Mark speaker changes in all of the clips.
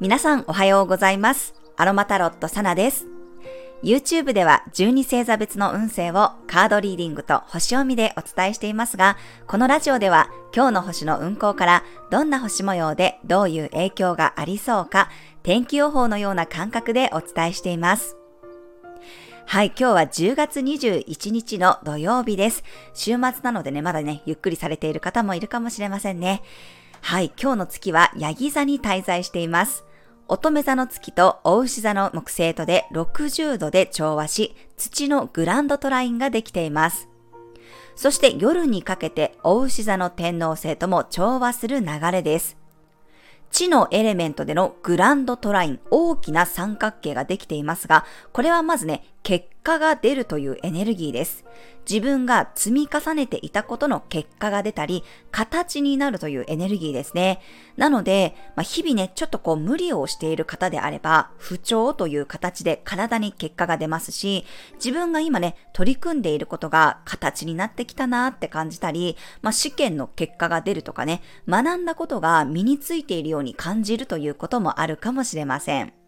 Speaker 1: 皆さんおはようございます。アロマタロットサナです。YouTube では12星座別の運勢をカードリーディングと星読みでお伝えしていますが、このラジオでは今日の星の運行からどんな星模様でどういう影響がありそうか、天気予報のような感覚でお伝えしています。はい、今日は10月21日の土曜日です。週末なのでね、まだね、ゆっくりされている方もいるかもしれませんね。はい、今日の月はヤギ座に滞在しています。乙女座の月と大牛座の木星とで60度で調和し、土のグランドトラインができています。そして夜にかけて大牛座の天皇星とも調和する流れです。地のエレメントでのグランドトライン、大きな三角形ができていますが、これはまずね、結果が出るというエネルギーです。自分が積み重ねていたことの結果が出たり、形になるというエネルギーですね。なので、まあ、日々ね、ちょっとこう無理をしている方であれば、不調という形で体に結果が出ますし、自分が今ね、取り組んでいることが形になってきたなって感じたり、まあ、試験の結果が出るとかね、学んだことが身についているように感じるということもあるかもしれません。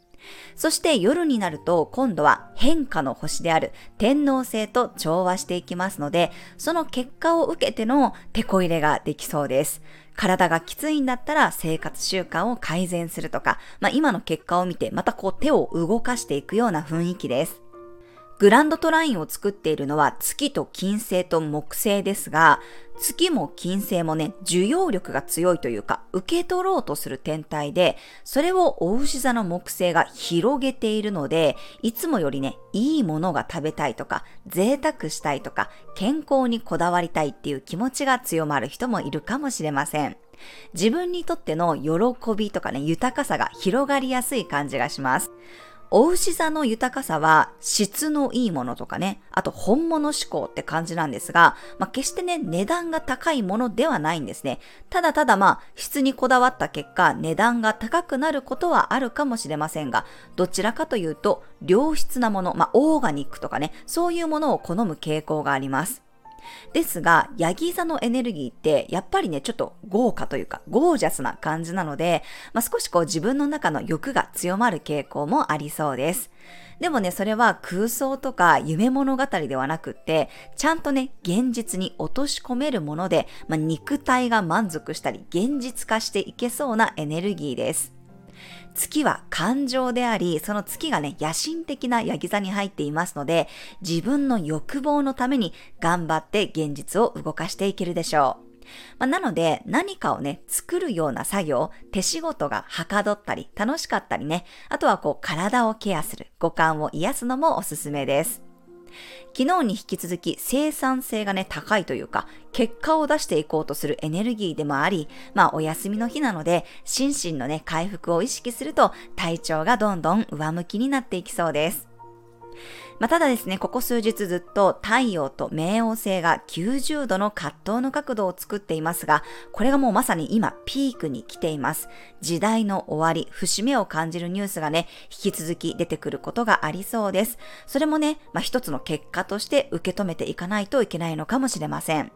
Speaker 1: そして夜になると今度は変化の星である天王星と調和していきますので、その結果を受けての手こ入れができそうです。体がきついんだったら生活習慣を改善するとか、まあ、今の結果を見てまたこう手を動かしていくような雰囲気です。グランドトラインを作っているのは月と金星と木星ですが、月も金星もね、受容力が強いというか、受け取ろうとする天体で、それをお牛座の木星が広げているので、いつもよりね、いいものが食べたいとか、贅沢したいとか、健康にこだわりたいっていう気持ちが強まる人もいるかもしれません。自分にとっての喜びとかね、豊かさが広がりやすい感じがします。お牛座の豊かさは質のいいものとかね、あと本物志向って感じなんですが、まあ、決してね、値段が高いものではないんですね。ただただまあ、質にこだわった結果、値段が高くなることはあるかもしれませんが、どちらかというと、良質なもの、まあ、オーガニックとかね、そういうものを好む傾向があります。ですが、ヤギ座のエネルギーって、やっぱりね、ちょっと豪華というか、ゴージャスな感じなので、まあ、少しこう自分の中の欲が強まる傾向もありそうです。でもね、それは空想とか夢物語ではなくって、ちゃんとね、現実に落とし込めるもので、まあ、肉体が満足したり、現実化していけそうなエネルギーです。月は感情であり、その月がね、野心的なヤギ座に入っていますので、自分の欲望のために頑張って現実を動かしていけるでしょう。まあ、なので、何かをね、作るような作業、手仕事がはかどったり、楽しかったりね、あとはこう、体をケアする、五感を癒すのもおすすめです。昨日に引き続き生産性がね、高いというか、結果を出していこうとするエネルギーでもあり、まあお休みの日なので、心身のね、回復を意識すると体調がどんどん上向きになっていきそうです。まあ、ただですね、ここ数日ずっと太陽と冥王星が90度の葛藤の角度を作っていますが、これがもうまさに今ピークに来ています。時代の終わり、節目を感じるニュースがね、引き続き出てくることがありそうです。それもね、まあ、一つの結果として受け止めていかないといけないのかもしれません。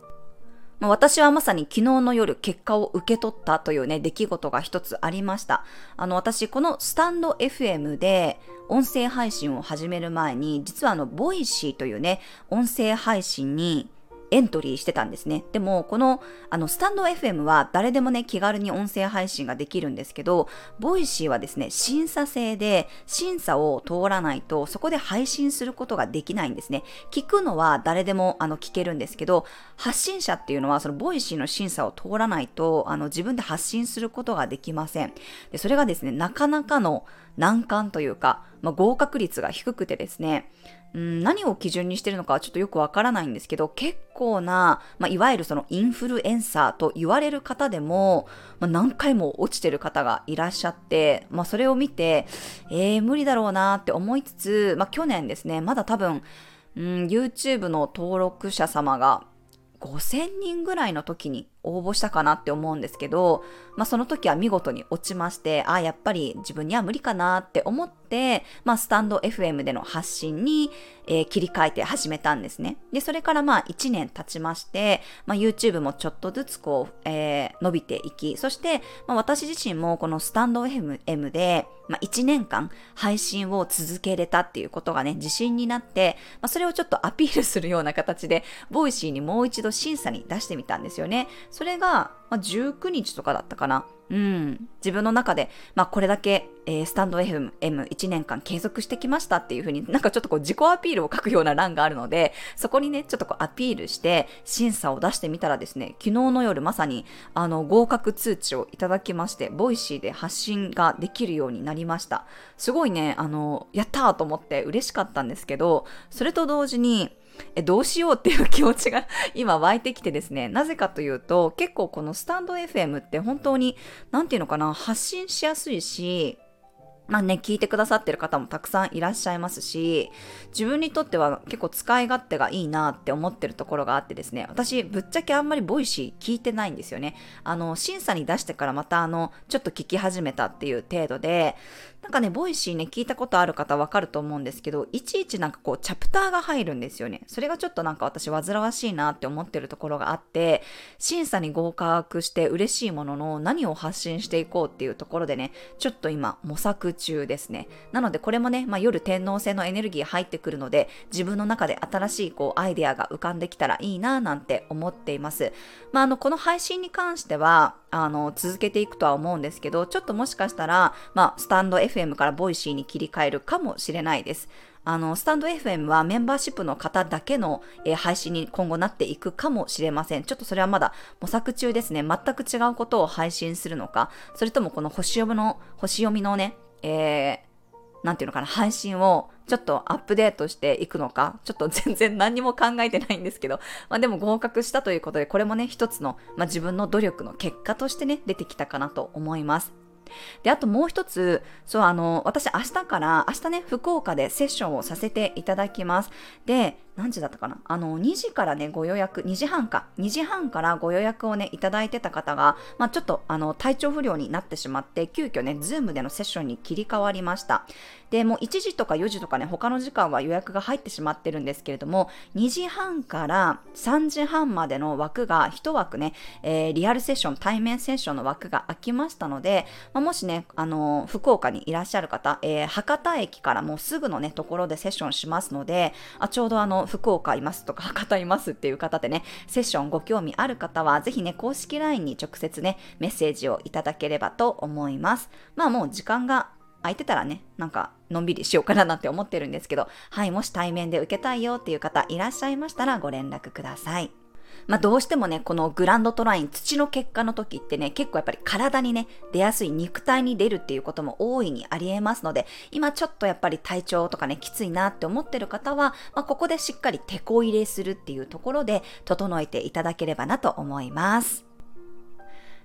Speaker 1: 私はまさに昨日の夜結果を受け取ったというね、出来事が一つありました。あの、私、このスタンド FM で音声配信を始める前に、実はあの、 Voicy というね、音声配信にエントリーしてたんですね。でも、この、あの、スタンド FM は誰でもね、気軽に音声配信ができるんですけど、 Voicy はですね、審査制で、審査を通らないと、そこで配信することができないんですね。聞くのは誰でも、あの、聞けるんですけど、発信者っていうのは、その、 Voicy の審査を通らないと、あの、自分で発信することができません。で、それがですね、なかなかの難関というか、まあ、合格率が低くてですね、うん、何を基準にしてるのかちょっとよくわからないんですけど、結構な、まあ、いわゆるそのインフルエンサーと言われる方でも、まあ、何回も落ちてる方がいらっしゃって、まあ、それを見て、えー、無理だろうなって思いつつ、まあ、去年ですね、まだ多分、うん、YouTube の登録者様が5000人ぐらいの時に応募したかなって思うんですけど、まあその時は見事に落ちまして、ああ、やっぱり自分には無理かなって思って、まあスタンド FM での発信に、えー、切り替えて始めたんですね。で、それからまあ1年経ちまして、まあ YouTube もちょっとずつこう、えー、伸びていき、そして、まあ私自身もこのスタンド FM で、まあ1年間配信を続けれたっていうことがね、自信になって、まあそれをちょっとアピールするような形で、 Voicy にもう一度審査に出してみたんですよね。それが、まあ、19日とかだったかな。うん。自分の中で、まあ、これだけ、えー、スタンド FM1 年間継続してきましたっていうふうになんかちょっとこう自己アピールを書くような欄があるので、そこにね、ちょっとこうアピールして審査を出してみたらですね、昨日の夜まさにあの合格通知をいただきまして、 Voicy で発信ができるようになりました。すごいね、あの、やったーと思って嬉しかったんですけど、それと同時に、え、どうしようっていう気持ちが 今湧いてきてですね、なぜかというと、結構このスタンド FM って本当に、何て言うのかな、発信しやすいし、まあね、聞いてくださってる方もたくさんいらっしゃいますし、自分にとっては結構使い勝手がいいなって思ってるところがあってですね、私ぶっちゃけあんまり Voicy 聞いてないんですよね。あの、審査に出してからまたあの、ちょっと聞き始めたっていう程度で、なんかね、 Voicy ね、聞いたことある方わかると思うんですけど、いちいちなんかこう、チャプターが入るんですよね。それがちょっとなんか私煩わしいなって思ってるところがあって、審査に合格して嬉しいものの何を発信していこうっていうところでね、ちょっと今模索中ですね。なのでこれもね、まあ、夜天王星のエネルギー入ってくるので、自分の中で新しいこう、アイデアが浮かんできたらいいななんて思っています。まあ、あの、この配信に関しては、あの、続けていくとは思うんですけど、ちょっともしかしたら、まあ、スタンド FM から Voicy に切り替えるかもしれないです。あの、スタンド FM はメンバーシップの方だけの、えー、配信に今後なっていくかもしれません。ちょっとそれはまだ模索中ですね。全く違うことを配信するのか、それともこの星読みの、星読みのね、えー、ていうのかな、配信をちょっとアップデートしていくのか、ちょっと全然何も考えてないんですけど、まあでも合格したということで、これもね、一つの、まあ、自分の努力の結果としてね、出てきたかなと思います。で、あともう一つ、そう、あの、私明日から、明日ね、福岡でセッションをさせていただきます。で、何時だったかな？あの、2時からね、ご予約、2時半か、2時半からご予約をね、いただいてた方が、まあちょっと、あの、体調不良になってしまって、急遽ね、ズームでのセッションに切り替わりました。で、もう1時とか4時とかね、他の時間は予約が入ってしまってるんですけれども、2時半から3時半までの枠が、1枠ね、えー、リアルセッション、対面セッションの枠が空きましたので、まあ、もしね、あの、福岡にいらっしゃる方、えー、博多駅からもうすぐのね、ところでセッションしますので、あちょうどあの、福岡いますとか、博多いますっていう方でね、セッションご興味ある方は、ぜひね、公式 LINE に直接ね、メッセージをいただければと思います。まあもう時間が空いてたらね、なんか、のんびりしようかななんて思ってるんですけど、はい、もし対面で受けたいよっていう方いらっしゃいましたらご連絡ください。まあ、どうしてもね、このグランドトライン、土の結果の時ってね、結構やっぱり体にね、出やすい肉体に出るっていうことも大いにありえますので、今ちょっとやっぱり体調とかね、きついなって思ってる方は、まあ、ここでしっかり手こ入れするっていうところで、整えていただければなと思います。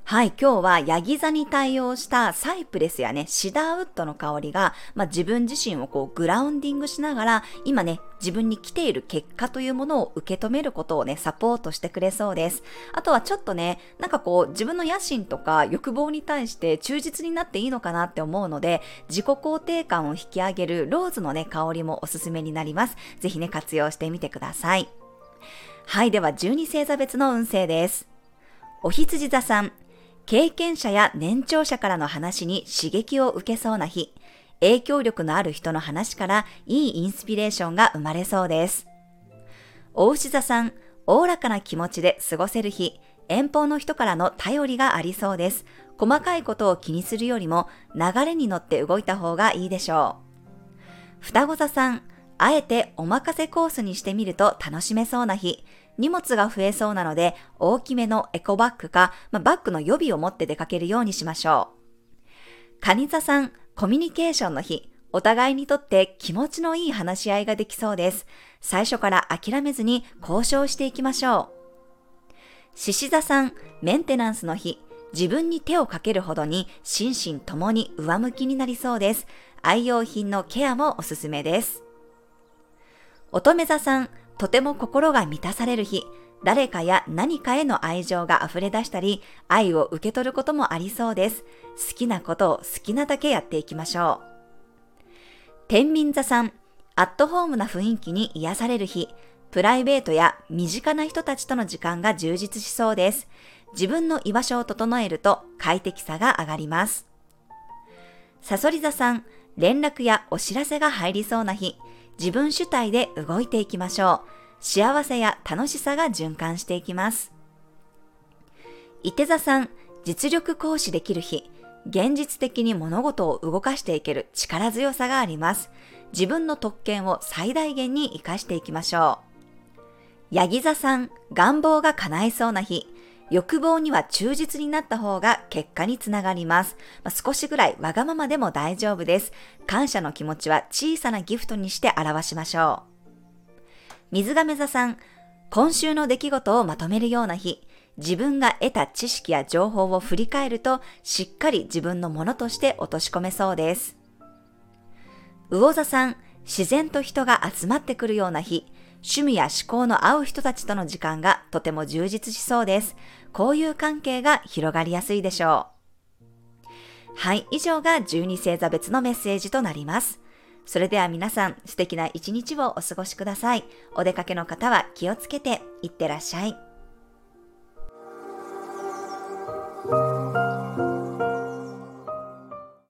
Speaker 1: はい、今日はヤギ座に対応したサイプレスやね、シダーウッドの香りが、まあ、自分自身をこうグラウンディングしながら、今ね、自分に来ている結果というものを受け止めることをね、サポートしてくれそうです。あとはちょっとね、なんかこう、自分の野心とか欲望に対して忠実になっていいのかなって思うので、自己肯定感を引き上げるローズのね、香りもおすすめになります。ぜひね、活用してみてください。はい、では12星座別の運勢です。お羊座さん、経験者や年長者からの話に刺激を受けそうな日、影響力のある人の話からいいインスピレーションが生まれそうです。大牛座さん、おおらかな気持ちで過ごせる日、遠方の人からの頼りがありそうです。細かいことを気にするよりも流れに乗って動いた方がいいでしょう。双子座さん、あえてお任せコースにしてみると楽しめそうな日、荷物が増えそうなので、大きめのエコバッグか、まあ、バッグの予備を持って出かけるようにしましょう。カニ座さん、コミュニケーションの日、お互いにとって気持ちのいい話し合いができそうです。最初から諦めずに交渉していきましょう。獅子座さん、メンテナンスの日、自分に手をかけるほどに心身ともに上向きになりそうです。愛用品のケアもおすすめです。乙女座さん、とても心が満たされる日、誰かや何かへの愛情が溢れ出したり、愛を受け取ることもありそうです。好きなことを好きなだけやっていきましょう。天秤座さん、アットホームな雰囲気に癒される日、プライベートや身近な人たちとの時間が充実しそうです。自分の居場所を整えると快適さが上がります。サソリ座さん、連絡やお知らせが入りそうな日、自分主体で動いていきましょう。幸せや楽しさが循環していきます。伊手座さん、実力行使できる日、現実的に物事を動かしていける力強さがあります。自分の特権を最大限に活かしていきましょう。ヤギ座さん、願望が叶いそうな日、欲望には忠実になった方が結果につながります。まあ、少しぐらいわがままでも大丈夫です。感謝の気持ちは小さなギフトにして表しましょう。水亀座さん、今週の出来事をまとめるような日、自分が得た知識や情報を振り返ると、しっかり自分のものとして落とし込めそうです。魚座さん、自然と人が集まってくるような日、趣味や思考の合う人たちとの時間がとても充実しそうです。こういう関係が広がりやすいでしょう。はい、以上が12星座別のメッセージとなります。それでは皆さん素敵な一日をお過ごしください。お出かけの方は気をつけていってらっしゃい。